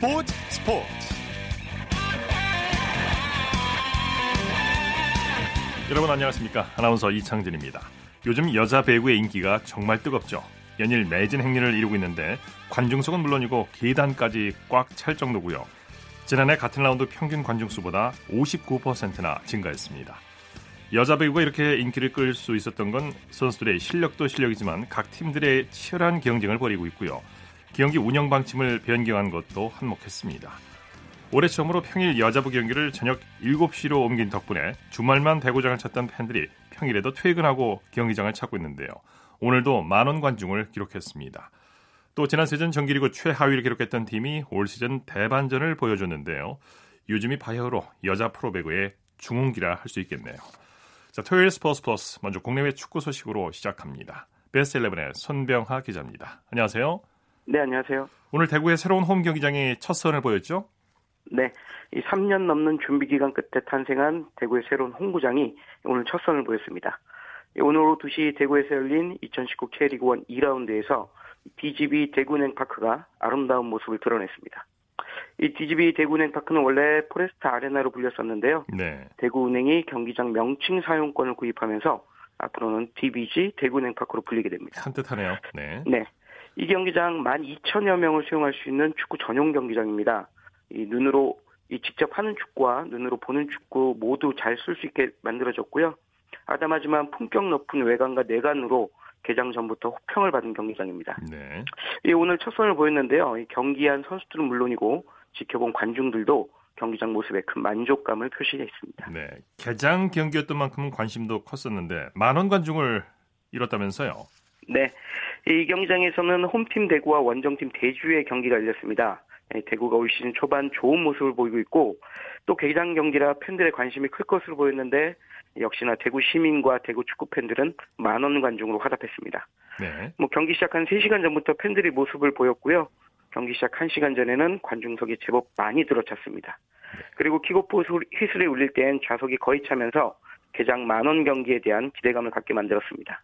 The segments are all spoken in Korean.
스포츠 스포츠. 여러분 안녕하십니까? 아나운서 이창진입니다. 요즘 여자 배구의 인기가 정말 뜨겁죠. 연일 매진 행진을 이루고 있는데 관중석은 물론이고 계단까지 꽉 찰 정도고요. 지난해 같은 라운드 평균 관중수보다 59%나 증가했습니다. 여자 배구가 이렇게 인기를 끌 수 있었던 건 선수들의 실력도 실력이지만 각 팀들의 치열한 경쟁을 벌이고 있고요 경기 운영 방침을 변경한 것도 한몫했습니다. 올해 처음으로 평일 여자부 경기를 저녁 7시로 옮긴 덕분에 주말만 배구장을 찾던 팬들이 평일에도 퇴근하고 경기장을 찾고 있는데요. 오늘도 만원 관중을 기록했습니다. 또 지난 시즌 정기리그 최하위를 기록했던 팀이 올 시즌 대반전을 보여줬는데요. 요즘이 바야흐로 여자 프로배구의 중흥기라 할 수 있겠네요. 자, 토요일 스포츠 플러스 먼저 국내외 축구 소식으로 시작합니다. 베스트 11의 손병하 기자입니다. 안녕하세요. 네, 안녕하세요. 오늘 대구의 새로운 홈 경기장이 첫 선을 보였죠? 네, 이 3년 넘는 준비 기간 끝에 탄생한 대구의 새로운 홈구장이 오늘 첫 선을 보였습니다. 오늘 오후 2시 대구에서 열린 2019 K리그 1 2라운드에서 DGB 대구은행파크가 아름다운 모습을 드러냈습니다. 이 DGB 대구은행파크는 원래 포레스트 아레나로 불렸었는데요. 네. 대구은행이 경기장 명칭 사용권을 구입하면서 앞으로는 DBG 대구은행파크로 불리게 됩니다. 산뜻하네요. 네. 네. 이 경기장 12,000여 명을 수용할 수 있는 축구 전용 경기장입니다. 이 눈으로 이 직접 하는 축구와 눈으로 보는 축구 모두 잘 쓸 수 있게 만들어졌고요. 아담하지만 품격 높은 외관과 내관으로 개장 전부터 호평을 받은 경기장입니다. 네. 이 오늘 첫 선을 보였는데요. 이 경기한 선수들은 물론이고 지켜본 관중들도 경기장 모습에 큰 만족감을 표시했습니다. 네. 개장 경기였던 만큼 관심도 컸었는데 만원 관중을 이뤘다면서요? 네. 이 경기장에서는 홈팀 대구와 원정팀 대주의 경기가 열렸습니다. 예, 대구가 올 시즌 초반 좋은 모습을 보이고 있고 또 개장 경기라 팬들의 관심이 클 것으로 보였는데 역시나 대구 시민과 대구 축구 팬들은 만원 관중으로 화답했습니다. 네. 뭐 경기 시작한 3시간 전부터 팬들이 모습을 보였고요. 경기 시작 1시간 전에는 관중석이 제법 많이 들어찼습니다. 그리고 킥오프 휘슬이 울릴 땐 좌석이 거의 차면서 개장 만원 경기에 대한 기대감을 갖게 만들었습니다.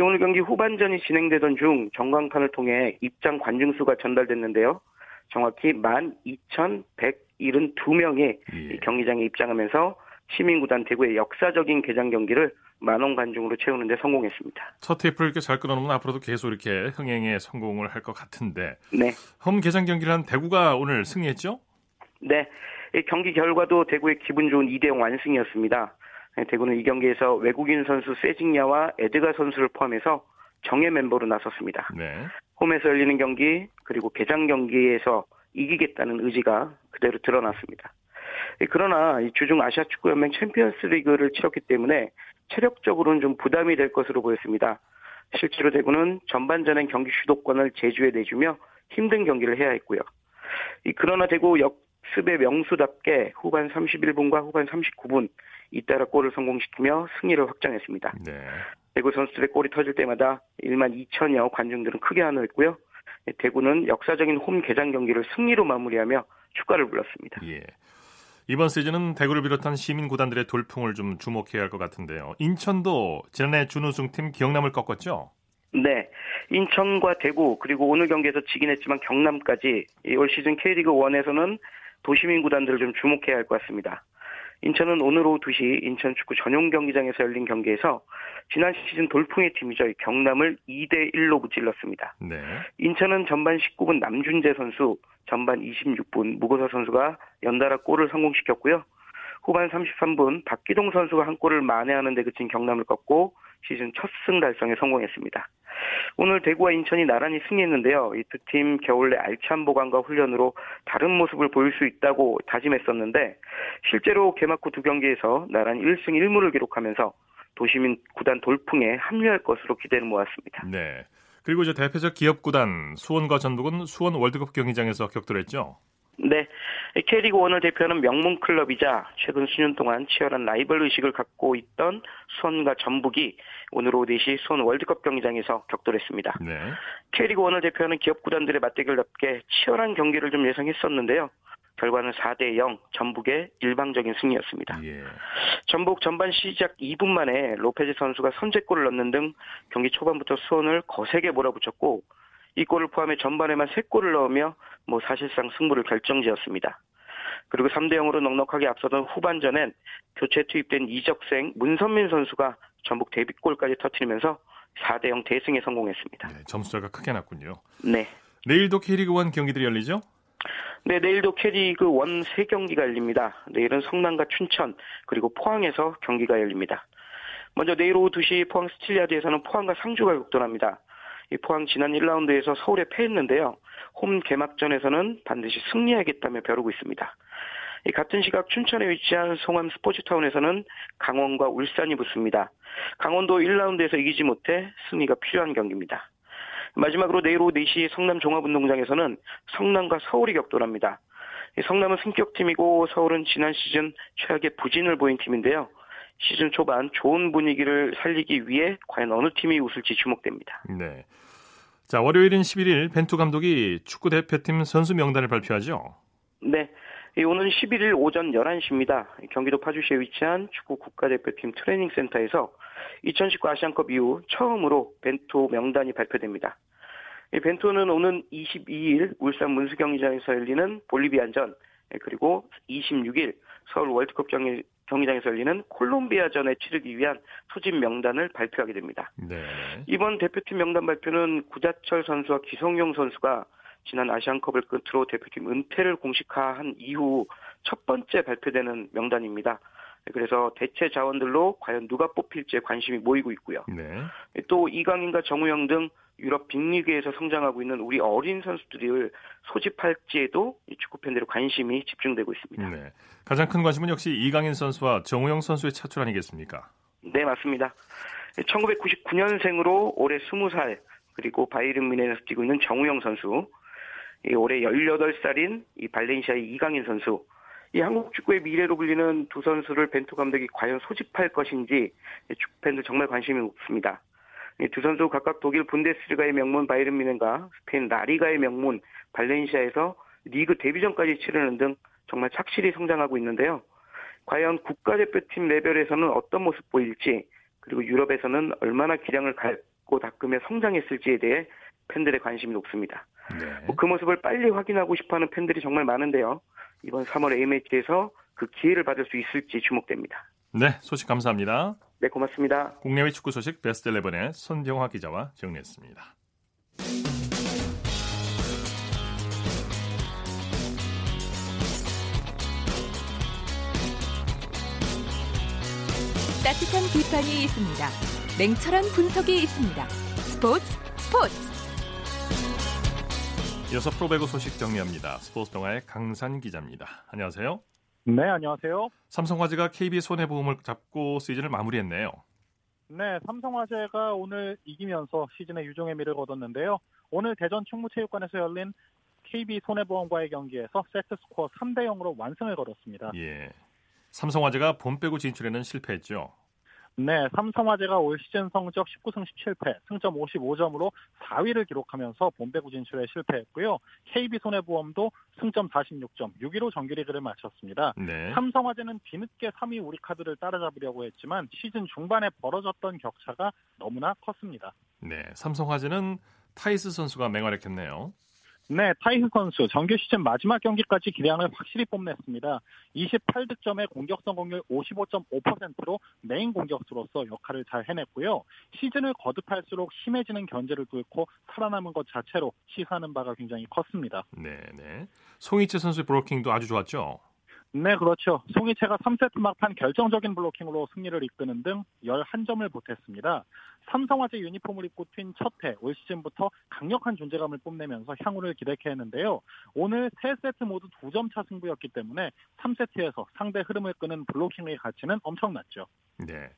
오늘 경기 후반전이 진행되던 중 전광판을 통해 입장 관중 수가 전달됐는데요. 정확히 12,172명이 예. 경기장에 입장하면서 시민구단 대구의 역사적인 개장 경기를 만원 관중으로 채우는데 성공했습니다. 첫 테이프를 이렇게 잘 끊어놓으면 앞으로도 계속 이렇게 흥행에 성공을 할 것 같은데 네. 홈 개장 경기를 한 대구가 오늘 승리했죠? 네. 이 경기 결과도 대구의 기분 좋은 2대0 완승이었습니다. 네, 대구는 이 경기에서 외국인 선수 세징야와 에드가 선수를 포함해서 정예 멤버로 나섰습니다. 네. 홈에서 열리는 경기 그리고 개장 경기에서 이기겠다는 의지가 그대로 드러났습니다. 예, 그러나 이 주중 아시아 축구 연맹 챔피언스 리그를 치렀기 때문에 체력적으로는 좀 부담이 될 것으로 보였습니다. 실제로 대구는 전반전엔 경기 주도권을 제주에 내주며 힘든 경기를 해야 했고요. 이 그러나 대구 역 습의 명수답게 후반 31분과 후반 39분 잇따라 골을 성공시키며 승리를 확정했습니다. 네. 대구 선수들의 골이 터질 때마다 1만 2천여 관중들은 크게 환호했고요. 대구는 역사적인 홈 개장 경기를 승리로 마무리하며 축가를 불렀습니다. 예. 이번 시즌은 대구를 비롯한 시민 구단들의 돌풍을 좀 주목해야 할 것 같은데요. 인천도 지난해 준우승팀 기영남을 꺾었죠? 네. 인천과 대구 그리고 오늘 경기에서 지긴 했지만 경남까지 올 시즌 K리그 1에서는 도시민 구단들을 좀 주목해야 할 것 같습니다. 인천은 오늘 오후 2시 인천 축구 전용 경기장에서 열린 경기에서 지난 시즌 돌풍의 팀이죠. 경남을 2대 1로 무찔렀습니다. 네. 인천은 전반 19분 남준재 선수, 전반 26분 무고서 선수가 연달아 골을 성공시켰고요. 후반 33분 박기동 선수가 한 골을 만회하는 데 그친 경남을 꺾고 시즌 첫 승 달성에 성공했습니다. 오늘 대구와 인천이 나란히 승리했는데요. 이 두 팀 겨울 내 알찬 보강과 훈련으로 다른 모습을 보일 수 있다고 다짐했었는데 실제로 개막 후 두 경기에서 나란히 1승 1무를 기록하면서 도시민 구단 돌풍에 합류할 것으로 기대를 모았습니다. 네. 그리고 이제 대표적 기업 구단 수원과 전북은 수원 월드컵 경기장에서 격돌했죠. 네. K리그 1을 대표하는 명문 클럽이자 최근 수년 동안 치열한 라이벌 의식을 갖고 있던 수원과 전북이 오늘 오후 4시 수원 월드컵 경기장에서 격돌했습니다. 네. K리그 1을 대표하는 기업 구단들의 맞대결답게 치열한 경기를 좀 예상했었는데요. 결과는 4대 0 전북의 일방적인 승리였습니다. 예. 전북 전반 시작 2분 만에 로페즈 선수가 선제골을 넣는 등 경기 초반부터 수원을 거세게 몰아붙였고 이 골을 포함해 전반에만 3골을 넣으며 뭐 사실상 승부를 결정지었습니다. 그리고 3대 0으로 넉넉하게 앞서던 후반전엔 교체 투입된 이적생 문선민 선수가 전북 데뷔골까지 터트리면서 4대 0 대승에 성공했습니다. 네, 점수차가 크게 났군요. 네. 내일도 K리그 1 경기들이 열리죠? 네, 내일도 K리그 1 3경기가 열립니다. 내일은 성남과 춘천, 그리고 포항에서 경기가 열립니다. 먼저 내일 오후 2시 포항 스틸야드에서는 포항과 상주가 격돌합니다. 이 포항 지난 1라운드에서 서울에 패했는데요. 홈 개막전에서는 반드시 승리하겠다며 벼르고 있습니다. 같은 시각 춘천에 위치한 송암 스포츠타운에서는 강원과 울산이 붙습니다. 강원도 1라운드에서 이기지 못해 승리가 필요한 경기입니다. 마지막으로 내일 오후 4시 성남 종합운동장에서는 성남과 서울이 격돌합니다. 성남은 승격팀이고 서울은 지난 시즌 최악의 부진을 보인 팀인데요. 시즌 초반 좋은 분위기를 살리기 위해 과연 어느 팀이 웃을지 주목됩니다. 네. 자, 월요일인 11일 벤투 감독이 축구 대표팀 선수 명단을 발표하죠. 네. 오는 11일 오전 11시입니다. 경기도 파주시에 위치한 축구 국가대표팀 트레이닝 센터에서 2019 아시안컵 이후 처음으로 벤투 명단이 발표됩니다. 벤투는 오는 22일 울산 문수경기장에서 열리는 볼리비안전 그리고 26일 서울 월드컵 경기, 경기장에서 열리는 콜롬비아전에 치르기 위한 소집 명단을 발표하게 됩니다. 네. 이번 대표팀 명단 발표는 구자철 선수와 기성용 선수가 지난 아시안컵을 끝으로 대표팀 은퇴를 공식화한 이후 첫 번째 발표되는 명단입니다. 그래서 대체 자원들로 과연 누가 뽑힐지에 관심이 모이고 있고요. 네. 또 이강인과 정우영 등 유럽 빅리그에서 성장하고 있는 우리 어린 선수들을 소집할지에도 축구 팬들의 관심이 집중되고 있습니다. 네. 가장 큰 관심은 역시 이강인 선수와 정우영 선수의 차출 아니겠습니까? 네, 맞습니다. 1999년생으로 올해 20살 그리고 바이른 미네에서 뛰고 있는 정우영 선수, 올해 18살인 이 발렌시아의 이강인 선수, 이 한국 축구의 미래로 불리는 두 선수를 벤투 감독이 과연 소집할 것인지 축구 팬들 정말 관심이 높습니다. 두 선수 각각 독일 분데스리가의 명문 바이른 미넨과 스페인 라리가의 명문 발렌시아에서 리그 데뷔전까지 치르는 등 정말 착실히 성장하고 있는데요. 과연 국가대표팀 레벨에서는 어떤 모습 보일지 그리고 유럽에서는 얼마나 기량을 갖고 닦으며 성장했을지에 대해 팬들의 관심이 높습니다. 네. 뭐그 모습을 빨리 확인하고 싶어하는 팬들이 정말 많은데요. 이번 3월 A매치에서 그 기회를 받을 수 있을지 주목됩니다. 네, 소식 감사합니다. 네, 고맙습니다. 국내외 축구 소식 베스트 11의 손정화 기자와 정리했습니다. 따뜻한 비판이 있습니다. 냉철한 분석이 있습니다. 스포츠 스포츠 이어서 프로배구 소식 정리합니다. 스포츠 동아의 강산 기자입니다. 안녕하세요. 네, 안녕하세요. 삼성화재가 KB 손해보험을 잡고 시즌을 마무리했네요. 네, 삼성화재가 오늘 이기면서 시즌의 유종의 미를 거뒀는데요. 오늘 대전 충무체육관에서 열린 KB 손해보험과의 경기에서 세트 스코어 3대 0으로 완승을 거뒀습니다. 예. 삼성화재가 봄배구 진출에는 실패했죠. 네, 삼성화재가 올 시즌 성적 19승 17패, 승점 55점으로 4위를 기록하면서 봄배구 진출에 실패했고요. KB손해보험도 승점 46점, 6위로 정규리그를 마쳤습니다. 네. 삼성화재는 뒤늦게 3위 우리카드를 따라잡으려고 했지만 시즌 중반에 벌어졌던 격차가 너무나 컸습니다. 네, 삼성화재는 타이스 선수가 맹활약했네요. 네, 타이스 선수 정규 시즌 마지막 경기까지 기량을 확실히 뽐냈습니다. 28득점의 공격 성공률 55.5%로 메인 공격수로서 역할을 잘 해냈고요. 시즌을 거듭할수록 심해지는 견제를 뚫고 살아남은 것 자체로 시사하는 바가 굉장히 컸습니다. 네, 네. 송희채 선수의 블로킹도 아주 좋았죠. 네, 그렇죠. 송희채가 3세트 막판 결정적인 블로킹으로 승리를 이끄는 등 11점을 보탰습니다. 삼성화재 유니폼을 입고 뛴 첫해 올 시즌부터 강력한 존재감을 뽐내면서 향후를 기대케 했는데요. 오늘 3세트 모두 2점 차 승부였기 때문에 3세트에서 상대 흐름을 끊는 블로킹의 가치는 엄청났죠. 네.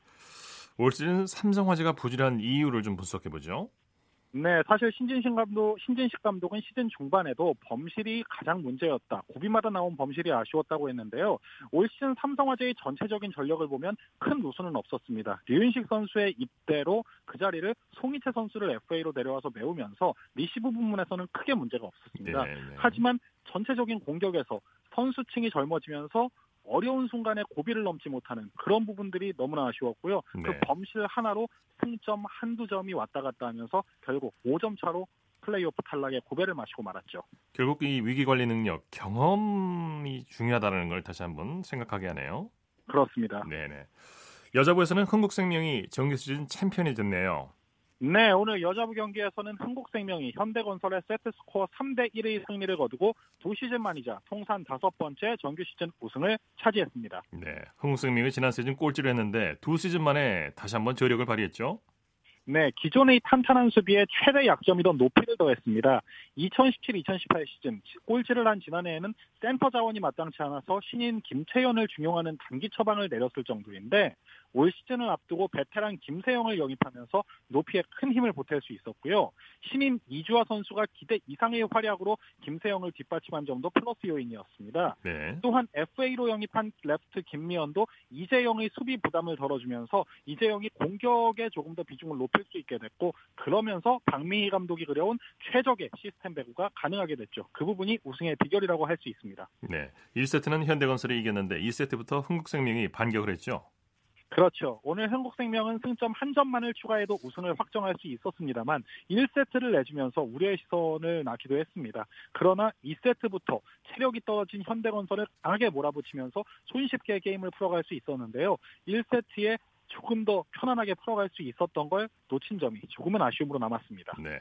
올 시즌 삼성화재가 부진한 이유를 좀 분석해 보죠. 네, 사실 신진식 감독, 신진식 감독은 시즌 중반에도 범실이 가장 문제였다. 고비마다 나온 범실이 아쉬웠다고 했는데요. 올 시즌 삼성화재의 전체적인 전력을 보면 큰 누수는 없었습니다. 류윤식 선수의 입대로 그 자리를 송희채 선수를 FA로 데려와서 메우면서 리시브 부분에서는 크게 문제가 없었습니다. 네, 네. 하지만 전체적인 공격에서 선수층이 젊어지면서 어려운 순간에 고비를 넘지 못하는 그런 부분들이 너무나 아쉬웠고요. 그 네. 그 범실 하나로 승점 한두 점이 왔다 갔다 하면서 결국 5점 차로 플레이오프 탈락에 고배를 마시고 말았죠. 결국 이 위기 관리 능력, 경험이 중요하다는 걸 다시 한번 생각하게 하네요. 그렇습니다. 네네. 여자부에서는 흥국생명이 정규 시즌 챔피언이 됐네요. 네, 오늘 여자부 경기에서는 흥국생명이 현대건설의 세트스코어 3대 1의 승리를 거두고 두 시즌 만이자 통산 다섯 번째 정규 시즌 우승을 차지했습니다. 네, 흥국생명이 지난 시즌 꼴찌를 했는데 두 시즌 만에 다시 한번 저력을 발휘했죠. 네, 기존의 탄탄한 수비에 최대 약점이던 높이를 더했습니다. 2017-2018 시즌 꼴찌를 한 지난해에는 센터 자원이 마땅치 않아서 신인 김채연을 중용하는 단기 처방을 내렸을 정도인데 올 시즌을 앞두고 베테랑 김세영을 영입하면서 높이에 큰 힘을 보탤 수 있었고요. 신인 이주아 선수가 기대 이상의 활약으로 김세영을 뒷받침한 점도 플러스 요인이었습니다. 네. 또한 FA로 영입한 레프트 김미연도 이재영의 수비 부담을 덜어주면서 이재영이 공격에 조금 더 비중을 높일 수 있게 됐고 그러면서 박미희 감독이 그려온 최적의 시스템 배구가 가능하게 됐죠. 그 부분이 우승의 비결이라고 할 수 있습니다. 네. 1세트는 현대건설이 이겼는데 2세트부터 흥국생명이 반격을 했죠. 그렇죠. 오늘 흥국생명은 승점 한 점만을 추가해도 우승을 확정할 수 있었습니다만 1세트를 내주면서 우려의 시선을 낳기도 했습니다. 그러나 2세트부터 체력이 떨어진 현대건설을 강하게 몰아붙이면서 손쉽게 게임을 풀어갈 수 있었는데요. 1세트에 조금 더 편안하게 풀어갈 수 있었던 걸 놓친 점이 조금은 아쉬움으로 남았습니다. 네.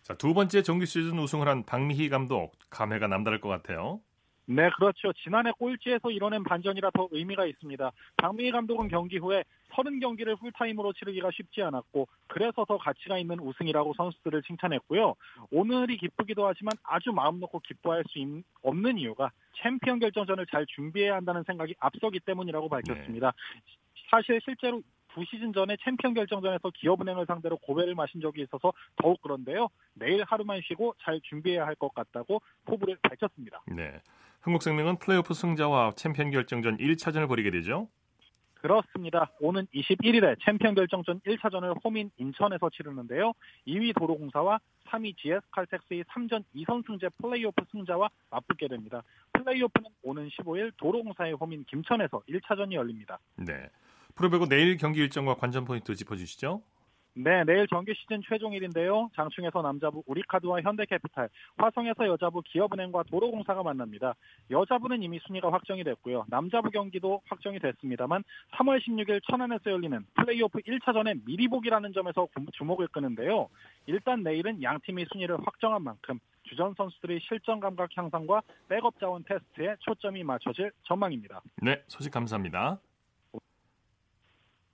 자, 두 번째 정규 시즌 우승을 한 박미희 감독 감회가 남다를 것 같아요. 네, 그렇죠. 지난해 꼴찌에서 이뤄낸 반전이라 더 의미가 있습니다. 박미희 감독은 경기 후에 30경기를 풀타임으로 치르기가 쉽지 않았고 그래서 더 가치가 있는 우승이라고 선수들을 칭찬했고요. 오늘이 기쁘기도 하지만 아주 마음 놓고 기뻐할 수 없는 이유가 챔피언 결정전을 잘 준비해야 한다는 생각이 앞서기 때문이라고 밝혔습니다. 네. 사실 실제로 두 시즌 전에 챔피언 결정전에서 기업은행을 상대로 고배를 마신 적이 있어서 더욱 그런데요. 내일 하루만 쉬고 잘 준비해야 할 것 같다고 포부를 밝혔습니다. 네. 흥국생명은 플레이오프 승자와 챔피언 결정전 1차전을 벌이게 되죠. 그렇습니다. 오는 21일에 챔피언 결정전 1차전을 홈인 인천에서 치르는데요. 2위 도로공사와 3위 GS칼텍스의 3전 2선승제 플레이오프 승자와 맞붙게 됩니다. 플레이오프는 오는 15일 도로공사의 홈인 김천에서 1차전이 열립니다. 네. 프로배구 내일 경기 일정과 관전 포인트 짚어주시죠. 네, 내일 정규 시즌 최종일인데요. 장충에서 남자부 우리카드와 현대캐피탈, 화성에서 여자부 기업은행과 도로공사가 만납니다. 여자부는 이미 순위가 확정이 됐고요. 남자부 경기도 확정이 됐습니다만 3월 16일 천안에서 열리는 플레이오프 1차전의 미리 보기라는 점에서 주목을 끄는데요. 일단 내일은 양 팀이 순위를 확정한 만큼 주전 선수들의 실전 감각 향상과 백업 자원 테스트에 초점이 맞춰질 전망입니다. 네, 소식 감사합니다.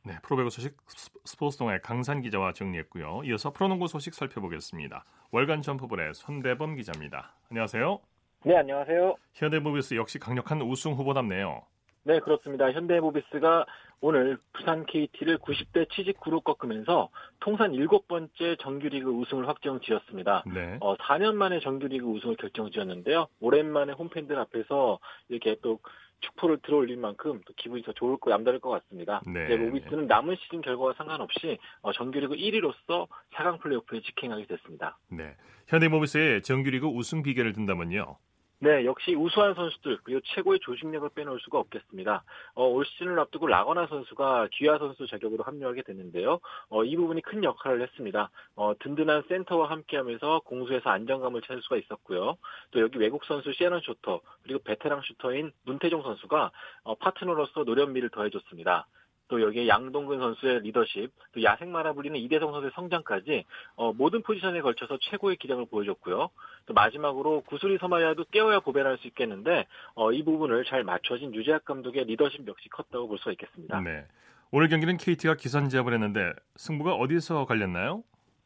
네, 프로배구 소식 스포츠 동아의 강산 기자와 정리했고요. 이어서 프로농구 소식 살펴보겠습니다. 월간 점프볼의 손대범 기자입니다. 안녕하세요. 네, 안녕하세요. 현대모비스 역시 강력한 우승 후보답네요. 네, 그렇습니다. 현대모비스가 오늘 부산 KT를 90대 79로 꺾으면서 통산 7번째 정규리그 우승을 확정 지었습니다. 네. 어, 4년 만에 정규리그 우승을 결정 지었는데요. 오랜만에 홈팬들 앞에서 이렇게 또 축포를 들어올린 만큼 또 기분이 더 좋을 거 남다를 것 같습니다. 네. 네, 모비스는 남은 시즌 결과와 상관없이 어, 정규리그 1위로서 4강 플레이오프에 직행하게 됐습니다. 네. 현대모비스의 정규리그 우승 비결을 든다면요. 네, 역시 우수한 선수들 그리고 최고의 조직력을 빼놓을 수가 없겠습니다. 어, 올 시즌을 앞두고 라거나 선수가 귀하 선수 자격으로 합류하게 됐는데요. 어, 이 부분이 큰 역할을 했습니다. 어, 든든한 센터와 함께하면서 공수에서 안정감을 찾을 수가 있었고요. 또 여기 외국 선수 섀넌 쇼터 그리고 베테랑 슈터인 문태종 선수가 어, 파트너로서 노련미를 더해줬습니다. 또 여기에 양동근 선수의 리더십, 또 야생마라 불리는 이대성 선수의 성장까지 어, 모든 포지션에 걸쳐서 최고의 기량을 보여줬고요. 또 마지막으로 구슬이 서 말이어도 꿰어야 보배라 할 수 있겠는데 어, 이 부분을 잘 맞춰준 유재학 감독의 리더십 역시 컸다고 볼 수가 있겠습니다. 네. 오늘 경기는 KT가 기선 제압을 했는데 승부가 어디서 갈렸나요?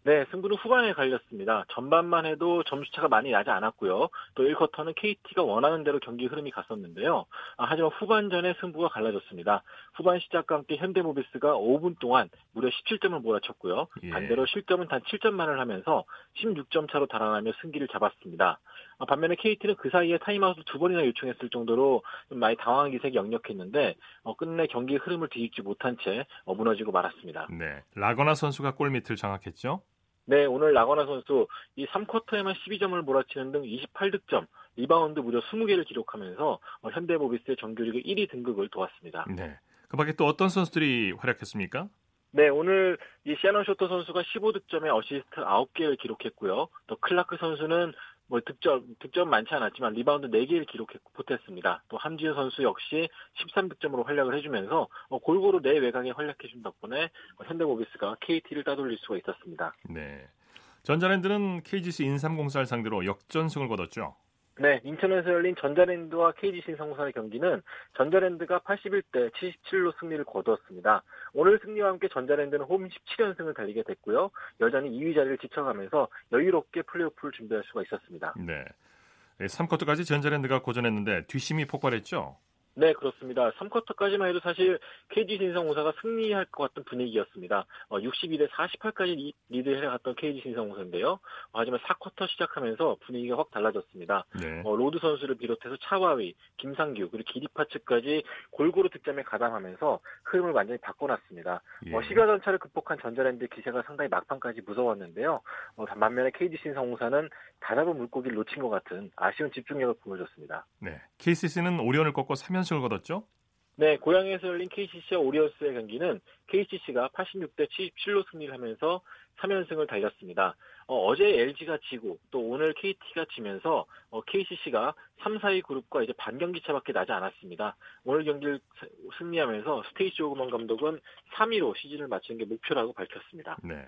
네, 승부는 후반에 갈렸습니다. 전반만 해도 점수차가 많이 나지 않았고요. 또 1쿼터는 KT가 원하는 대로 경기 흐름이 갔었는데요. 아, 하지만 후반전에 승부가 갈라졌습니다. 후반 시작과 함께 현대모비스가 5분 동안 무려 17점을 몰아쳤고요. 예. 반대로 실점은 단 7점만을 하면서 16점 차로 달아나며 승기를 잡았습니다. 아, 반면에 KT는 그 사이에 타임아웃을 두 번이나 요청했을 정도로 좀 많이 당황한 기색이 역력했는데 어, 끝내 경기 흐름을 뒤집지 못한 채 어, 무너지고 말았습니다. 네. 라건아 선수가 골밑을 장악했죠? 네, 오늘 라건아 선수 이 3쿼터에만 12점을 몰아치는 등 28득점, 리바운드 무려 20개를 기록하면서 어, 현대모비스의 정규리그 1위 등극을 도왔습니다. 네. 그 밖에 또 어떤 선수들이 활약했습니까? 네, 오늘 이 섀넌 쇼터 선수가 15득점에 어시스트 9개를 기록했고요. 또 클라크 선수는 뭐 득점 득점 많지 않았지만 리바운드 4개를 기록했고 보탰습니다. 또 함지훈 선수 역시 13득점으로 활약을 해주면서 어, 골고루 내 외곽에 활약해준 덕분에 어, 현대모비스가 KT를 따돌릴 수가 있었습니다. 네. 전자랜드는 KGC 인삼공사를 상대로 역전승을 거뒀죠. 네, 인천에서 열린 전자랜드와 KG 신성사의 경기는 전자랜드가 81대 77로 승리를 거두었습니다. 오늘 승리와 함께 전자랜드는 홈 17연승을 달리게 됐고요. 여전히 2위 자리를 지켜가면서 여유롭게 플레이오프를 준비할 수가 있었습니다. 네. 3쿼터까지 전자랜드가 고전했는데 뒷심이 폭발했죠. 네, 그렇습니다. 3쿼터까지만 해도 사실 KGC 인삼공사가 승리할 것 같은 분위기였습니다. 어, 62대 48까지 리드를 해갔던 KGC 인삼공사인데요. 어, 하지만 4쿼터 시작하면서 분위기가 확 달라졌습니다. 네. 어, 로드 선수를 비롯해서 차바위, 김상규, 그리고 기디 팟츠까지 골고루 득점에 가담하면서 흐름을 완전히 바꿔놨습니다. 예. 어, 10여 점 차를 극복한 전자랜드 기세가 상당히 막판까지 무서웠는데요. 어, 반면에 KG 신성공사는 다잡은 물고기를 놓친 것 같은 아쉬운 집중력을 보여줬습니다. 네. KCC는 오리온을 꺾고 3연 승을 거뒀죠. 네, 고향에서 열린 KCC와 오리온스의 경기는 KCC가 86대 77로 승리를 하면서 3연승을 달렸습니다. 어, 제 LG가 지고 또 오늘 KT가 지면서 어, KCC가 3, 4위 그룹과 이제 반경기 차밖에 나지 않았습니다. 오늘 경기를 승리하면서 스테이시 오그먼 감독은 3위로 시즌을 마치는 게 목표라고 밝혔습니다. 네.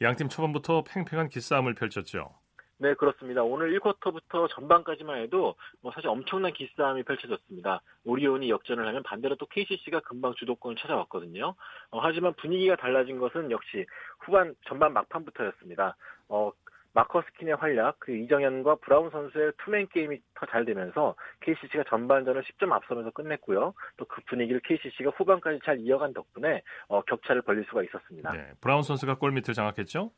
양팀 초반부터 팽팽한 기싸움을 펼쳤죠. 네, 그렇습니다. 오늘 1쿼터부터 전반까지만 해도 뭐 사실 엄청난 기싸움이 펼쳐졌습니다. 오리온이 역전을 하면 반대로 또 KCC가 금방 주도권을 찾아왔거든요. 어, 하지만 분위기가 달라진 것은 역시 후반 전반 막판부터였습니다. 어, 마커스킨의 활약, 그 이정현과 브라운 선수의 투맨 게임이 더 잘 되면서 KCC가 전반전을 10점 앞서면서 끝냈고요. 또 그 분위기를 KCC가 후반까지 잘 이어간 덕분에 어, 격차를 벌릴 수가 있었습니다. 네. 브라운 선수가 골 밑을 장악했죠.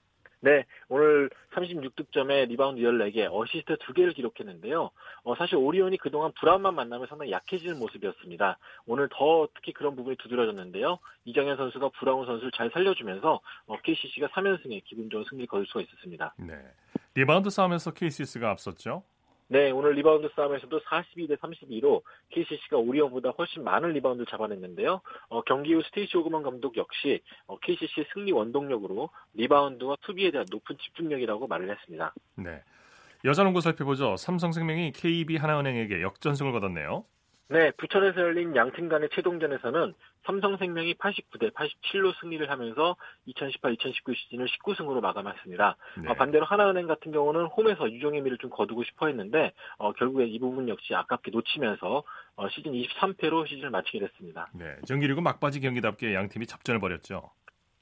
네, 오늘 36득점에 리바운드 14개, 어시스트 2개를 기록했는데요. 어, 사실 오리온이 그동안 브라운만 만나면 상당히 약해지는 모습이었습니다. 오늘 더 특히 그런 부분이 두드러졌는데요. 이정현 선수가 브라운 선수를 잘 살려주면서 어, KCC가 3연승에 기분 좋은 승리를 거둘 수가 있었습니다. 네. 리바운드 싸움에서 KCC가 앞섰죠. 네, 오늘 리바운드 싸움에서도 42대 32로 KCC가 오리온보다 훨씬 많은 리바운드를 잡아냈는데요. 어, 경기 후 스테이시 오그먼 감독 역시 어, KCC의 승리 원동력으로 리바운드와 수비에 대한 높은 집중력이라고 말을 했습니다. 네. 여자농구 살펴보죠. 삼성생명이 KEB 하나은행에게 역전승을 거뒀네요. 네, 부천에서 열린 양팀 간의 최종전에서는 삼성생명이 89대 87로 승리를 하면서 2018-2019 시즌을 19승으로 마감했습니다. 네. 어, 반대로 하나은행 같은 경우는 홈에서 유종의 미를 좀 거두고 싶어 했는데 어, 결국에 이 부분 역시 아깝게 놓치면서 어, 시즌 23패로 시즌을 마치게 됐습니다. 네. 정기리그 막바지 경기답게 양 팀이 접전을 벌였죠.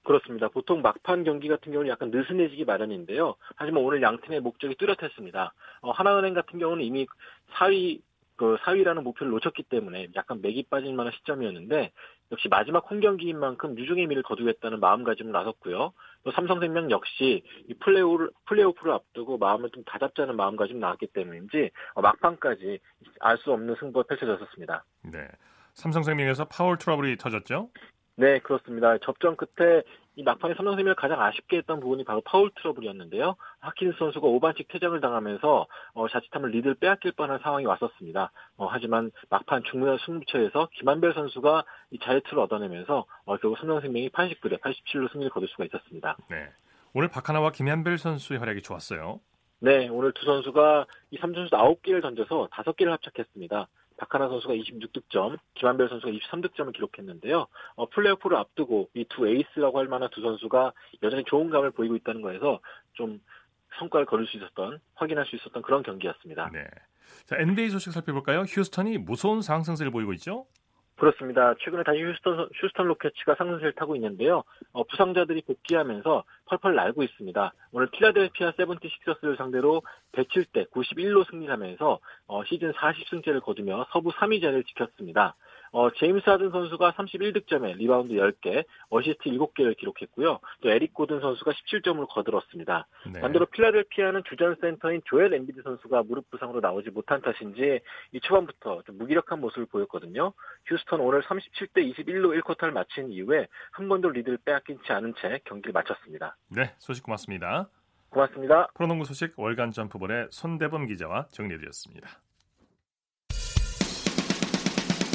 그렇습니다. 보통 막판 경기 같은 경우는 약간 느슨해지기 마련인데요. 하지만 오늘 양 팀의 목적이 뚜렷했습니다. 어, 하나은행 같은 경우는 이미 4위 그 4위라는 목표를 놓쳤기 때문에 약간 맥이 빠질 만한 시점이었는데 역시 마지막 홈 경기인 만큼 유종의 미를 거두겠다는 마음가짐을 나섰고요. 또 삼성생명 역시 이 플레이오를, 플레이오프를 앞두고 마음을 좀 다잡자는 마음가짐 나왔기 때문인지 어, 막판까지 알 수 없는 승부가 펼쳐졌었습니다. 네. 삼성생명에서 파울 트러블이 터졌죠. 네, 그렇습니다. 접전 끝에 이 막판에 삼성 생명을 가장 아쉽게 했던 부분이 바로 파울 트러블이었는데요. 하킨스 선수가 5반칙 퇴장을 당하면서 어, 자칫하면 리드를 빼앗길 뻔한 상황이 왔었습니다. 어, 하지만 막판 중무한 승부처에서 김한별 선수가 이 자유투를 얻어내면서 어, 결국 삼성 생명이 89대 87로 승리를 거둘 수가 있었습니다. 네. 오늘 박하나와 김한별 선수의 활약이 좋았어요. 네, 오늘 두 선수가 이 3선수 9개를 던져서 5개를 합작했습니다. 박하나 선수가 26득점, 김한별 선수가 23득점을 기록했는데요. 어, 플레이오프를 앞두고 이 두 에이스라고 할 만한 두 선수가 여전히 좋은 감을 보이고 있다는 거에서 좀 성과를 거둘 수 있었던, 확인할 수 있었던 그런 경기였습니다. 네. 자, NBA 소식 살펴볼까요? 휴스턴이 무서운 상승세를 보이고 있죠? 그렇습니다. 최근에 다시 휴스턴, 휴스턴 로켓츠가 상승세를 타고 있는데요. 어, 부상자들이 복귀하면서 펄펄 날고 있습니다. 오늘 필라델피아 세븐티식서스를 상대로 107대 91로 승리하면서 어, 시즌 40승째를 거두며 서부 3위 자리를 지켰습니다. 어, 제임스 하든 선수가 31득점에 리바운드 10개, 어시스트 7개를 기록했고요. 또 에릭 고든 선수가 17점을 거들었습니다. 네. 반대로 필라델피아는 주전 센터인 조엘 엠비드 선수가 무릎 부상으로 나오지 못한 탓인지 이 초반부터 좀 무기력한 모습을 보였거든요. 휴스턴 오늘 37대 21로 1쿼터를 마친 이후에 한 번도 리드를 빼앗기지 않은 채 경기를 마쳤습니다. 네, 소식 고맙습니다. 고맙습니다. 프로농구 소식 월간 점프볼의 손대범 기자와 정리해드렸습니다.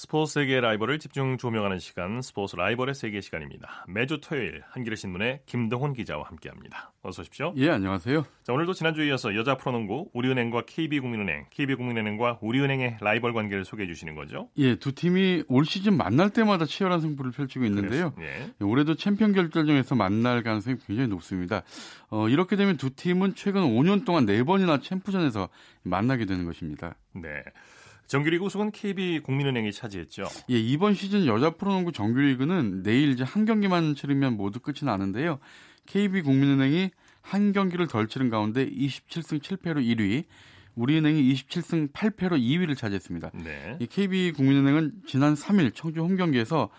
스포츠 세계의 라이벌을 집중 조명하는 시간 스포츠 라이벌의 세계 시간입니다. 매주 토요일 한겨레 신문의 김동훈 기자와 함께합니다. 어서 오십시오. 예, 안녕하세요. 자, 오늘도 지난주에 이어서 여자 프로농구 우리은행과 KB국민은행, KB국민은행과 우리은행의 라이벌 관계를 소개해 주시는 거죠? 예, 두 팀이 올 시즌 만날 때마다 치열한 승부를 펼치고 있는데요. 예. 올해도 챔피언 결정전에서 만날 가능성이 굉장히 높습니다. 어, 이렇게 되면 두 팀은 최근 5년 동안 4번이나 챔프전에서 만나게 되는 것입니다. 네. 정규리그 우승은 KB국민은행이 차지했죠. 예, 이번 시즌 여자 프로농구 정규리그는 내일 이제 한 경기만 치르면 모두 끝이 나는데요. KB국민은행이 한 경기를 덜 치른 가운데 27승 7패로 1위, 우리은행이 27승 8패로 2위를 차지했습니다. 네. 이 KB국민은행은 지난 3일 청주 홈 경기에서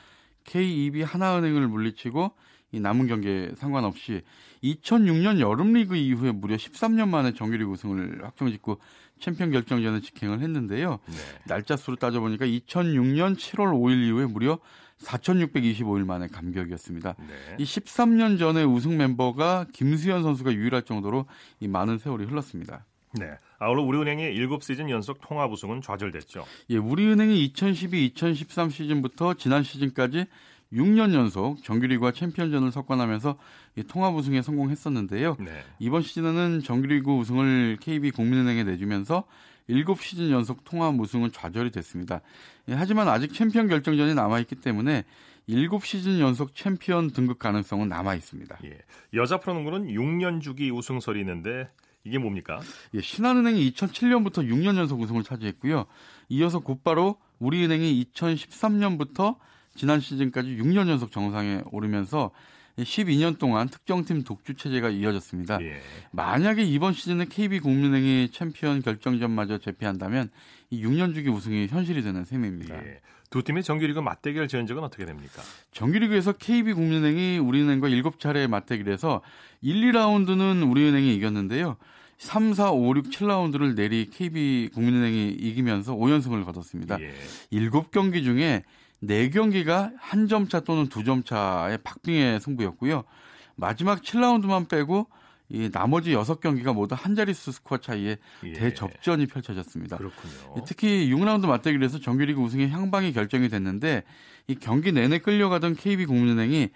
KEB 하나은행을 물리치고 이 남은 경기에 상관없이 2006년 여름리그 이후에 무려 13년 만에 정규리그 우승을 확정짓고 챔피언 결정전에 직행을 했는데요. 네. 날짜 수로 따져보니까 2006년 7월 5일 이후에 무려 4,625일 만에 감격이었습니다. 네. 이 13년 전에 우승 멤버가 김수현 선수가 유일할 정도로 이 많은 세월이 흘렀습니다. 네. 아울러 우리은행의 7시즌 연속 통합 우승은 좌절됐죠. 예, 우리은행이 2012-2013 시즌부터 지난 시즌까지 6년 연속 정규리그와 챔피언전을 석권하면서 이 통합 우승에 성공했었는데요. 네. 이번 시즌에는 정규리그 우승을 KB 국민은행에 내주면서 7시즌 연속 통합 우승은 좌절이 됐습니다. 예, 하지만 아직 챔피언 결정전이 남아있기 때문에 7시즌 연속 챔피언 등극 가능성은 남아 있습니다. 예. 여자 프로농구는 6년 주기 우승설이 있는데 이게 뭡니까? 예, 신한은행이 2007년부터 6년 연속 우승을 차지했고요. 이어서 곧바로 우리은행이 2013년부터 지난 시즌까지 6년 연속 정상에 오르면서 12년 동안 특정팀 독주 체제가 이어졌습니다. 예. 만약에 이번 시즌에 KB국민은행이 챔피언 결정전마저 제패한다면 이 6년 주기 우승이 현실이 되는 셈입니다. 예. 두 팀의 정규리그 맞대결 전적은 어떻게 됩니까? 정규리그에서 KB국민은행이 우리은행과 7차례 맞대결해서 1, 2라운드는 우리은행이 이겼는데요. 3, 4, 5, 6, 7라운드를 내리 KB국민은행이 이기면서 5연승을 거뒀습니다. 예. 7경기 중에 4경기가 한 점 차 또는 두 점 차의 박빙의 승부였고요. 마지막 7라운드만 빼고 이 나머지 6경기가 모두 한 자릿수 스코어 차이에 예. 대접전이 펼쳐졌습니다. 그렇군요. 특히 6라운드 맞대결에서 정규리그 우승의 향방이 결정이 됐는데 이 경기 내내 끌려가던 KB국민은행이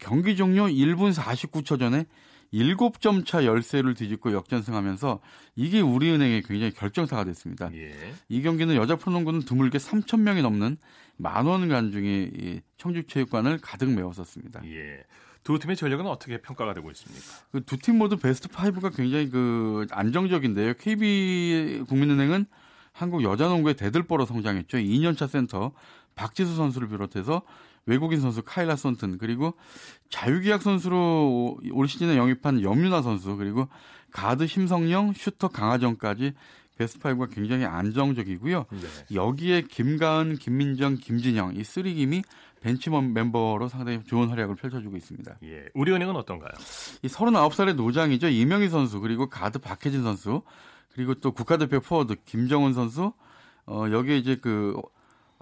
경기 종료 1분 49초 전에 7점 차 열세를 뒤집고 역전승하면서 이게 우리은행의 굉장히 결정타가 됐습니다. 예. 이 경기는 여자 프로농구는 드물게 3천 명이 넘는 만원 관중이 이 청주체육관을 가득 메웠었습니다. 예. 두 팀의 전력은 어떻게 평가가 되고 있습니까? 그 두 팀 모두 베스트 5가 굉장히 그 안정적인데요. KB 국민은행은 한국 여자농구의 대들보로 성장했죠. 2년차 센터 박지수 선수를 비롯해서 외국인 선수 카일라 손튼 그리고 자유계약 선수로 올 시즌에 영입한 염윤아 선수 그리고 가드 심성영 슈터 강아정까지 베스트 5가 굉장히 안정적이고요. 네. 여기에 김가은, 김민정, 김진영 이 three김이 벤치 멤버로 상당히 좋은 활약을 펼쳐주고 있습니다. 예. 우리은행은 어떤가요? 이 39살의 노장이죠. 임영희 선수 그리고 가드 박혜진 선수 그리고 또 국가대표 포워드 김정은 선수 어 여기에 이제 그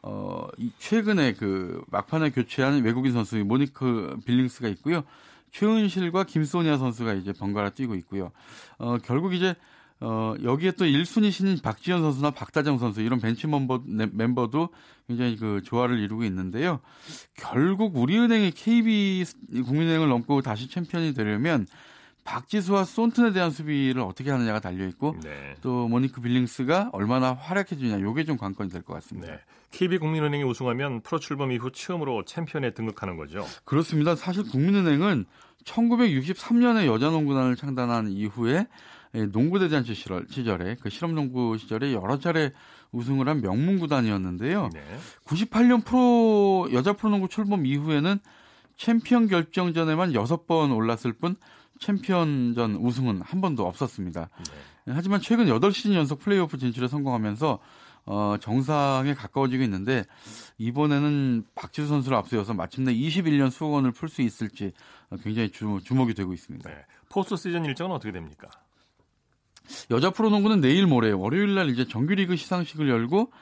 어, 이 최근에 그 막판에 교체한 외국인 선수 모니크 빌링스가 있고요. 최은실과 김소니아 선수가 이제 번갈아 뛰고 있고요. 어, 결국 이제 어, 여기에 또 1순위 신인 박지현 선수나 박다정 선수 이런 벤치 멤버, 네, 멤버도 굉장히 그 조화를 이루고 있는데요. 결국 우리은행이 KB 국민은행을 넘고 다시 챔피언이 되려면 박지수와 손튼에 대한 수비를 어떻게 하느냐가 달려 있고 네. 또 모니크 빌링스가 얼마나 활약해 주냐 요게 좀 관건이 될 것 같습니다. 네. KB국민은행이 우승하면 프로 출범 이후 처음으로 챔피언에 등극하는 거죠. 그렇습니다. 사실 국민은행은 1963년에 여자농구단을 창단한 이후에 농구대잔치 시절, 시절에 그 실업농구 시절에 여러 차례 우승을 한 명문 구단이었는데요. 네. 98년 프로 여자 프로농구 출범 이후에는 챔피언 결정전에만 6번 올랐을 뿐 챔피언전 우승은 한 번도 없었습니다. 네. 하지만 최근 8시즌 연속 플레이오프 진출에 성공하면서 어, 정상에 가까워지고 있는데 이번에는 박지수 선수를 앞세워서 마침내 21년 숙원을 풀 수 있을지 굉장히 주, 주목이 되고 있습니다. 네. 포스트 시즌 일정은 어떻게 됩니까? 여자 프로농구는 내일 모레 월요일 날 이제 정규리그 시상식을 열고 어,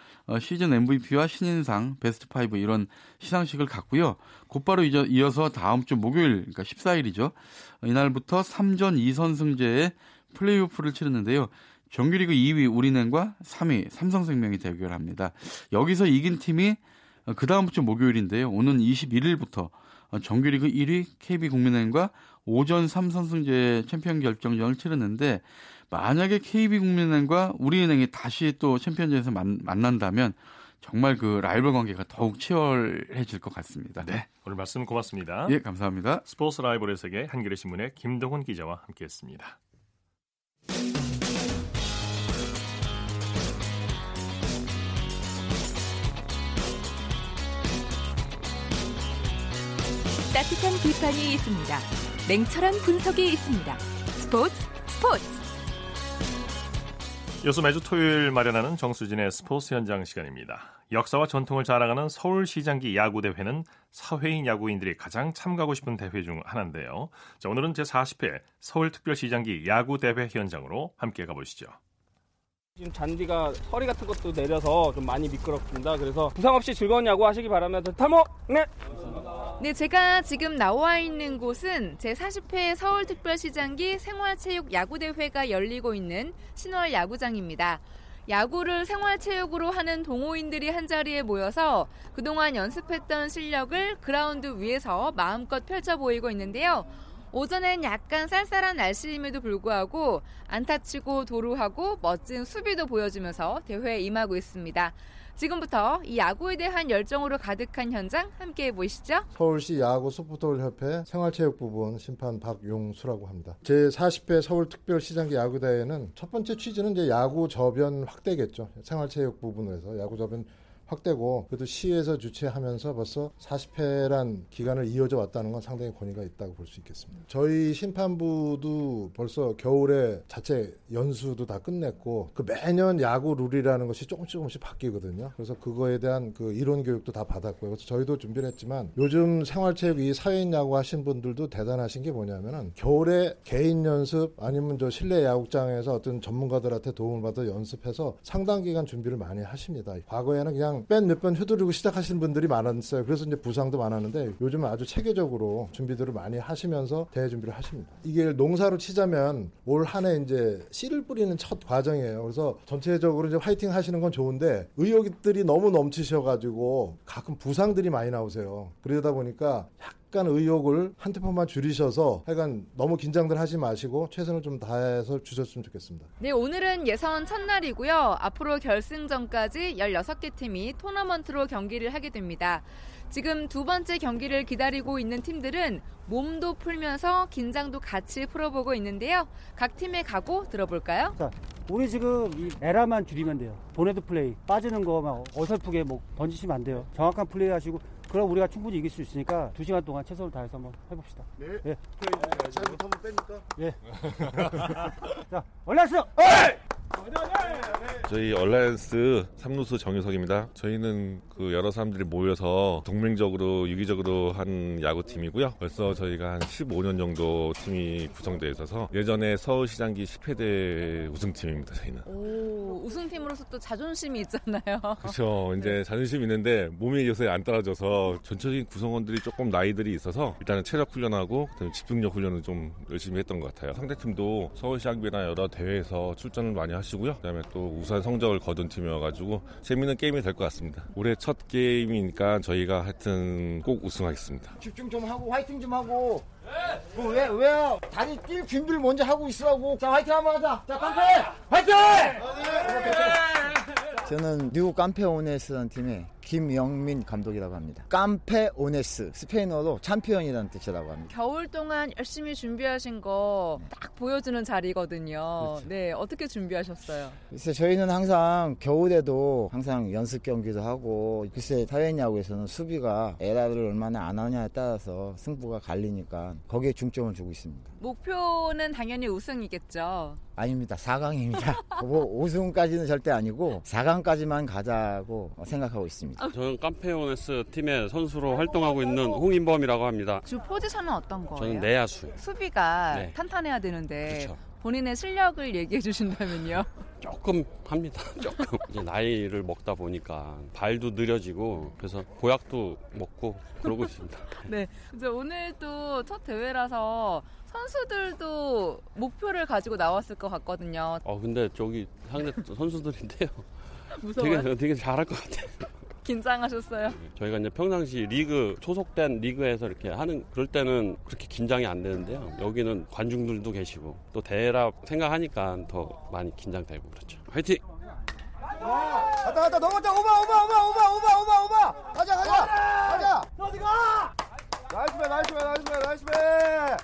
시즌 MVP와 신인상, 베스트 5 이런 시상식을 갖고요. 곧바로 이어서 다음 주 목요일 그러니까 14일이죠. 이날부터 3전 2선승제의 플레이오프를 치르는데요. 정규리그 2위 우리은행과 3위 삼성생명이 대결합니다. 여기서 이긴 팀이 어, 그 다음 주 목요일인데요. 오는 21일부터 어, 정규리그 1위 KB국민은행과 오전 3선승제 챔피언 결정전을 치르는데 만약에 KB국민은행과 우리은행이 다시 또 챔피언전에서 만, 만난다면 정말 그 라이벌 관계가 더욱 치열해질 것 같습니다. 네. 오늘 말씀 고맙습니다. 예, 감사합니다. 스포츠 라이벌의 세계 한겨레 신문의 김동훈 기자와 함께했습니다. 따뜻한 비판이 있습니다. 냉철한 분석이 있습니다. 스포츠 스포츠 여수 매주 토요일 마련하는 정수진의 스포츠 현장 시간입니다. 역사와 전통을 자랑하는 서울시장기 야구대회는 사회인 야구인들이 가장 참가하고 싶은 대회 중 하나인데요. 자, 오늘은 제40회 서울특별시장기 야구대회 현장으로 함께 가보시죠. 지금 잔디가 서리 같은 것도 내려서 좀 많이 미끄럽습니다. 그래서 부상 없이 즐거운 야구 하시기 바랍니다. 탈모! 네! 네, 제가 지금 나와 있는 곳은 제40회 서울특별시장기 생활체육 야구대회가 열리고 있는 신월 야구장입니다. 야구를 생활체육으로 하는 동호인들이 한자리에 모여서 그동안 연습했던 실력을 그라운드 위에서 마음껏 펼쳐 보이고 있는데요. 오전엔 약간 쌀쌀한 날씨임에도 불구하고 안타치고 도루하고 멋진 수비도 보여주면서 대회에 임하고 있습니다. 지금부터 이 야구에 대한 열정으로 가득한 현장 함께 보시죠. 서울시 야구 소프트볼 협회 생활체육 부분 심판 박용수라고 합니다. 제 40회 서울특별시장기 야구대회는 첫 번째 취지는 이제 야구 저변 확대겠죠. 생활체육 부분에서 야구 저변 확대고 그래도 시에서 주최하면서 벌써 40회란 기간을 이어져 왔다는 건 상당히 권위가 있다고 볼 수 있겠습니다. 저희 심판부도 벌써 겨울에 자체 연수도 다 끝냈고 그 매년 야구 룰이라는 것이 조금씩 조금씩 바뀌거든요. 그래서 그거에 대한 그 이론 교육도 다 받았고요. 그래서 저희도 준비를 했지만 요즘 생활체육 이 사회인 야구 하신 분들도 대단하신 게 뭐냐면은 겨울에 개인 연습 아니면 저 실내 야구장에서 어떤 전문가들한테 도움을 받아 연습해서 상당 기간 준비를 많이 하십니다. 과거에는 그냥 그냥 뺀몇 번 휘두르고 시작하시는 분들이 많았어요. 그래서 이제 부상도 많았는데 요즘은 아주 체계적으로 준비들을 많이 하시면서 대회 준비를 하십니다. 이게 농사로 치자면 올 한 해 이제 씨를 뿌리는 첫 과정이에요. 그래서 전체적으로 이제 화이팅 하시는 건 좋은데 의욕들이 너무 넘치셔가지고 가끔 부상들이 많이 나오세요. 그러다 보니까 약 간 의욕을 한 템포만 줄이셔서 하여간 너무 긴장들 하지 마시고 최선을 좀 다해서 주셨으면 좋겠습니다. 네, 오늘은 예선 첫날이고요. 앞으로 결승전까지 16개 팀이 토너먼트로 경기를 하게 됩니다. 지금 두 번째 경기를 기다리고 있는 팀들은 몸도 풀면서 긴장도 같이 풀어보고 있는데요. 각 팀의 각오 들어볼까요? 자, 우리 지금 이 에라만 줄이면 돼요. 보네드 플레이 빠지는 거 막 어설프게 뭐 던지시면 안 돼요. 정확한 플레이 하시고 그럼 우리가 충분히 이길 수 있으니까 두 시간 동안 최선을 다해서 한번 해봅시다. 네. 예. 잘부터 한번 뺍니까? 예. 자, 얼라스! 저희 얼라이언스 삼루수 정유석입니다. 저희는 그 여러 사람들이 모여서 동맹적으로 유기적으로 한 야구팀이고요. 벌써 저희가 한 15년 정도 팀이 구성되어 있어서 예전에 서울시장기 10회 대 우승팀입니다. 저희는. 오, 우승팀으로서 또 자존심이 있잖아요. 그렇죠. 이제 자존심이 있는데 몸이 요새 안 따라줘서 전체적인 구성원들이 조금 나이들이 있어서 일단은 체력 훈련하고 그다음에 집중력 훈련을 좀 열심히 했던 것 같아요. 상대팀도 서울시장배나 여러 대회에서 출전을 많이 하시고요. 그다음에 또 우수한 성적을 거둔 팀이어가지고 재밌는 게임이 될 것 같습니다. 올해 첫 게임이니까 저희가 하여튼 꼭 우승하겠습니다. 집중 좀 하고 화이팅 좀 하고. 네. 뭐 왜, 왜, 다리 뛸 준비를 먼저 하고 있으라고. 자, 화이팅 한번 하자. 자, 깡패! 화이팅! 저는 미국 깜페오네스 팀의 김영민 감독이라고 합니다. campeones 스페인어로 챔피언이라는 뜻이라고 합니다. 겨울 동안 열심히 준비하신 거 딱 보여주는 자리거든요. 네, 어떻게 준비하셨어요? 글쎄 저희는 항상 겨울에도 항상 연습 경기도 하고 글쎄 사회 야구에서는 수비가 에라를 얼마나 안 하냐에 따라서 승부가 갈리니까 거기에 중점을 주고 있습니다. 목표는 당연히 우승이겠죠. 아닙니다. 4강입니다. 뭐 5승까지는 절대 아니고 4강까지만 가자고 생각하고 있습니다. 저는 깜페오네스 팀의 선수로 활동하고 있는 홍인범이라고 합니다. 주 포지션은 어떤 거예요? 저는 내야수. 수비가 네. 탄탄해야 되는데 그쵸. 본인의 실력을 얘기해 주신다면요. 조금 합니다. 조금 이제 나이를 먹다 보니까 발도 느려지고 그래서 보약도 먹고 그러고 있습니다. 네. 이제 오늘도 첫 대회라서 선수들도 목표를 가지고 나왔을 것 같거든요. 어 근데 저기 상대 선수들인데요. 무서워요? 되게 되게 잘할 것 같아요. 긴장하셨어요? 저희가 이제 평상시 리그 소속된 리그에서 이렇게 하는 그럴 때는 그렇게 긴장이 안 되는데요. 여기는 관중들도 계시고 또 대회라 생각하니까 더 많이 긴장되고 그렇죠. 화이팅! 갔다 갔다 넘었다 오바 오바 오바 오바 오바 오바 오바 가자 가자 가자 어디 가 나이스맨 나이스맨 나이스맨 나이스맨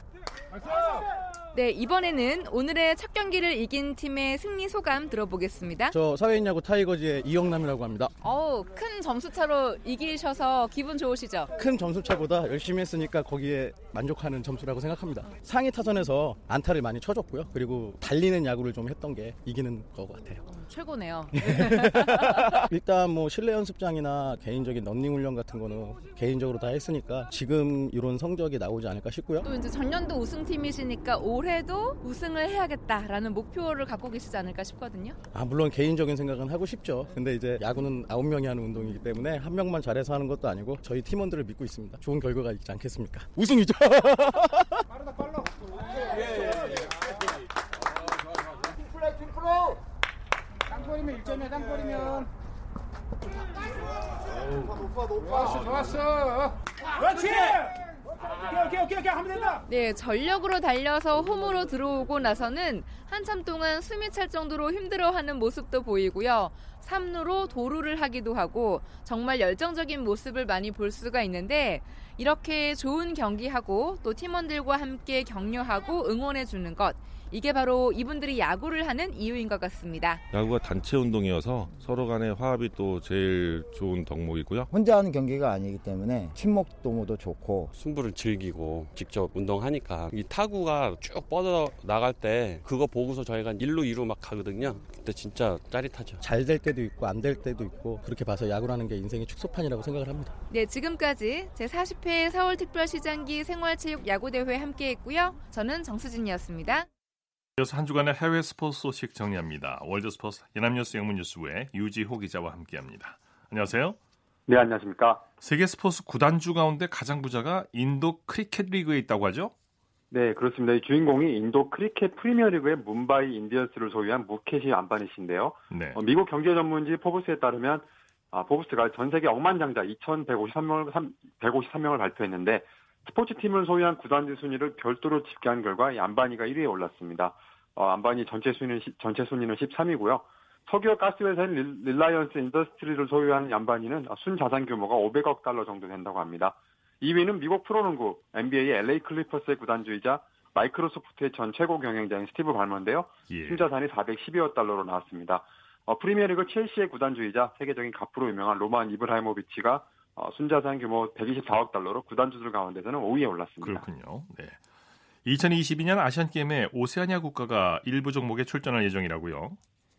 네, 이번에는 오늘의 첫 경기를 이긴 팀의 승리 소감 들어보겠습니다. 저 사회인 야구 타이거즈의 이영남이라고 합니다. 어우, 큰 점수차로 이기셔서 기분 좋으시죠? 큰 점수차보다 열심히 했으니까 거기에 만족하는 점수라고 생각합니다. 상위 타선에서 안타를 많이 쳐줬고요. 그리고 달리는 야구를 좀 했던 게 이기는 것 같아요. 최고네요. 일단 뭐 실내 연습장이나 개인적인 런닝 훈련 같은 거는 개인적으로 다 했으니까 지금 이런 성적이 나오지 않을까 싶고요. 또 이제 전년도 우승팀이시니까 올해도 우승을 해야겠다라는 목표를 갖고 계시지 않을까 싶거든요. 아 물론 개인적인 생각은 하고 싶죠. 근데 이제 야구는 아홉 명이 하는 운동이기 때문에 한 명만 잘해서 하는 것도 아니고 저희 팀원들을 믿고 있습니다. 좋은 결과가 있지 않겠습니까? 우승이죠. 플레이 팀프로 땅볼이면 1점이야 땅볼이면. 높아 좋았어 좋았어. 그렇지! 오케이 오케이 오케이 오케이 하면 된다. 네, 전력으로 달려서 홈으로 들어오고 나서는 한참 동안 숨이 찰 정도로 힘들어하는 모습도 보이고요. 3루로 도루를 하기도 하고 정말 열정적인 모습을 많이 볼 수가 있는데 이렇게 좋은 경기하고 또 팀원들과 함께 격려하고 응원해 주는 것 이게 바로 이분들이 야구를 하는 이유인 것 같습니다. 야구가 단체 운동이어서 서로 간의 화합이 또 제일 좋은 덕목이고요. 혼자 하는 경기가 아니기 때문에 친목 도모도 좋고 승부를 즐기고 직접 운동하니까 이 타구가 쭉 뻗어 나갈 때 그거 보고서 저희가 1루 2루 막 가거든요. 그때 진짜 짜릿하죠. 잘 될 때도 있고 안 될 때도 있고 그렇게 봐서 야구라는 게 인생의 축소판이라고 생각을 합니다. 네, 지금까지 제 40회 서울특별시장기 생활체육 야구대회 함께했고요. 저는 정수진이었습니다. 이어서 한 주간의 해외 스포츠 소식 정리합니다. 월드스포츠 연합뉴스 영문뉴스부의 유지호 기자와 함께합니다. 안녕하세요. 네, 안녕하십니까. 세계 스포츠 구단주 가운데 가장 부자가 인도 크리켓 리그에 있다고 하죠? 네, 그렇습니다. 이 주인공이 인도 크리켓 프리미어리그의 뭄바이 인디언스를 소유한 무케시 암바니 씨인데요. 네. 어, 미국 경제 전문지 포브스에 따르면 아, 포브스가 전 세계 억만장자 2,153명을 153명을 발표했는데 스포츠 팀을 소유한 구단주 순위를 별도로 집계한 결과 이 암바니가 1위에 올랐습니다. 어, 암바니 전체 순위는 시- 전체 순위는 13위고요. 석유와 가스 회사인 릴- 릴라이언스 인더스트리를 소유한 암바니는 순 자산 규모가 500억 달러 정도 된다고 합니다. 2위는 미국 프로농구 NBA의 LA 클리퍼스의 구단주이자 마이크로소프트의 전 최고 경영자인 스티브 발머인데요. 예. 순자산이 412억 달러로 나왔습니다. 어, 프리미어리그 첼시의 구단주이자 세계적인 갑부로 유명한 로만 아브라모비치가 어, 순자산 규모 124억 달러로 구단주들 가운데서는 5위에 올랐습니다. 그렇군요. 네. 2022년 아시안 게임에 오세아니아 국가가 일부 종목에 출전할 예정이라고요.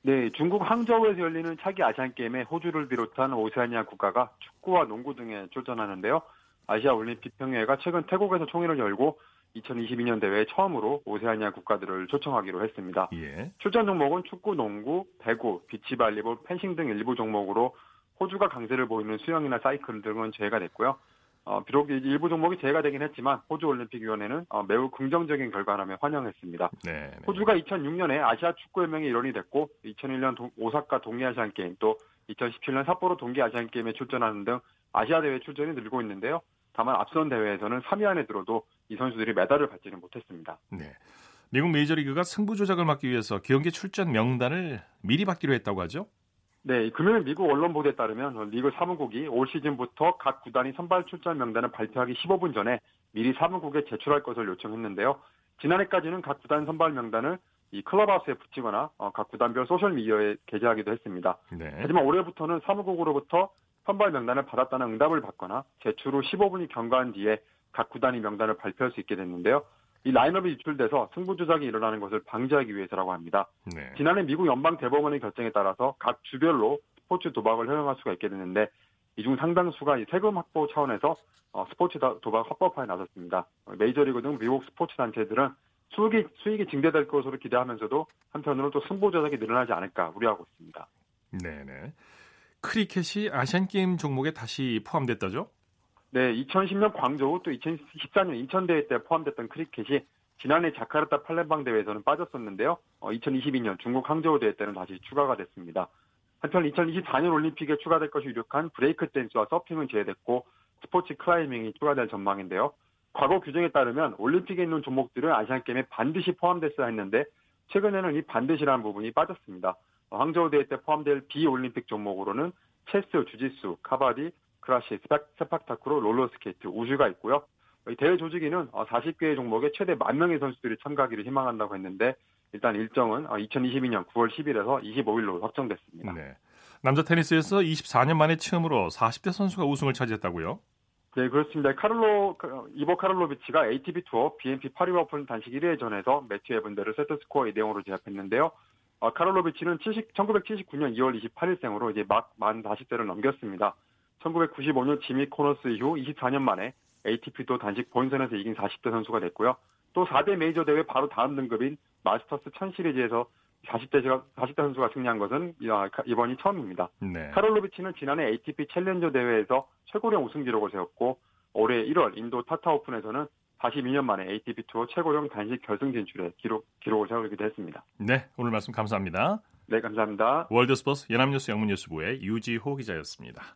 네, 중국 항저우에서 열리는 차기 아시안 게임에 호주를 비롯한 오세아니아 국가가 축구와 농구 등에 출전하는데요. 아시아 올림픽 평의회가 최근 태국에서 총회를 열고 2022년 대회에 처음으로 오세아니아 국가들을 초청하기로 했습니다. 예. 출전 종목은 축구, 농구, 배구, 비치발리볼, 펜싱 등 일부 종목으로 호주가 강세를 보이는 수영이나 사이클 등은 제외가 됐고요. 어, 비록 이 일부 종목이 제외가 되긴 했지만 호주 올림픽위원회는 어, 매우 긍정적인 결과라며 환영했습니다. 네. 호주가 2006년에 아시아 축구연맹의 일원이 됐고 2001년 동- 오사카 동계아시안 게임 또 2017년 삿포로 동계아시안 게임에 출전하는 등 아시아 대회 출전이 늘고 있는데요. 다만 앞선 대회에서는 3위 안에 들어도 이 선수들이 메달을 받지는 못했습니다. 네. 미국 메이저리그가 승부 조작을 막기 위해서 경기 출전 명단을 미리 받기로 했다고 하죠? 네, 금요일 미국 언론 보도에 따르면 리그 사무국이 올 시즌부터 각 구단이 선발 출전 명단을 발표하기 15분 전에 미리 사무국에 제출할 것을 요청했는데요. 지난해까지는 각 구단 선발 명단을 이 클럽하우스에 붙이거나 어, 각 구단별 소셜 미디어에 게재하기도 했습니다. 네. 하지만 올해부터는 사무국으로부터 선발 명단을 받았다는 응답을 받거나 제출 후 15분이 경과한 뒤에 각 구단이 명단을 발표할 수 있게 됐는데요. 이 라인업이 유출돼서 승부 조작이 일어나는 것을 방지하기 위해서라고 합니다. 네. 지난해 미국 연방 대법원의 결정에 따라서 각 주별로 스포츠 도박을 허용할 수가 있게 됐는데 이 중 상당수가 이 세금 확보 차원에서 어, 스포츠 다- 도박 합법화에 나섰습니다. 어, 메이저리그 등 미국 스포츠 단체들은 수익이, 수익이 증대될 것으로 기대하면서도 한편으로는 또 승부 조작이 늘어나지 않을까 우려하고 있습니다. 네네. 크리켓이 아시안 게임 종목에 다시 포함됐다죠? 네, 2010년 광저우 또 2014년 인천 대회 때 포함됐던 크리켓이 지난해 자카르타 팔렘방 대회에서는 빠졌었는데요. 어, 2022년 중국 항저우 대회 때는 다시 추가가 됐습니다. 한편 2024년 올림픽에 추가될 것이 유력한 브레이크 댄스와 서핑은 제외됐고 스포츠 클라이밍이 추가될 전망인데요. 과거 규정에 따르면 올림픽에 있는 종목들은 아시안 게임에 반드시 포함됐어야 했는데 최근에는 이 반드시라는 부분이 빠졌습니다. 어, 항저우 대회 때 포함될 비올림픽 종목으로는 체스, 주짓수, 카바디, 크라쉬, 세팍타크로 롤러스케이트, 우슈가 있고요. 이 대회 조직위는 40개의 종목에 최대 만 명의 선수들이 참가하기를 희망한다고 했는데 일단 일정은 2022년 9월 10일에서 25일로 확정됐습니다. 네. 남자 테니스에서 24년 만에 처음으로 40대 선수가 우승을 차지했다고요? 네, 그렇습니다. 카를로, 이보 카를로비치가 ATP 투어 BNP 파리바 오픈 단식 1회전에서 매튜 에븐데를 세트 스코어 2대 0으로 제압했는데요. 어, 카를로비치는 70, 1979년 2월 28일생으로 이제 막 만 40대를 넘겼습니다. 1995년 지미 코너스 이후 24년 만에 ATP도 단식 본선에서 이긴 40대 선수가 됐고요. 또 4대 메이저 대회 바로 다음 등급인 마스터스 1000 시리즈에서 40대, 40대 선수가 승리한 것은 이번이 처음입니다. 네. 카롤로비치는 지난해 ATP 챌린저 대회에서 최고령 우승 기록을 세웠고 올해 1월 인도 타타 오픈에서는 42년 만에 ATP 투어 최고령 단식 결승 진출에 기록, 기록을 세우기도 했습니다. 네, 오늘 말씀 감사합니다. 네, 감사합니다. 월드스포츠 연합뉴스 영문뉴스부의 유지호 기자였습니다.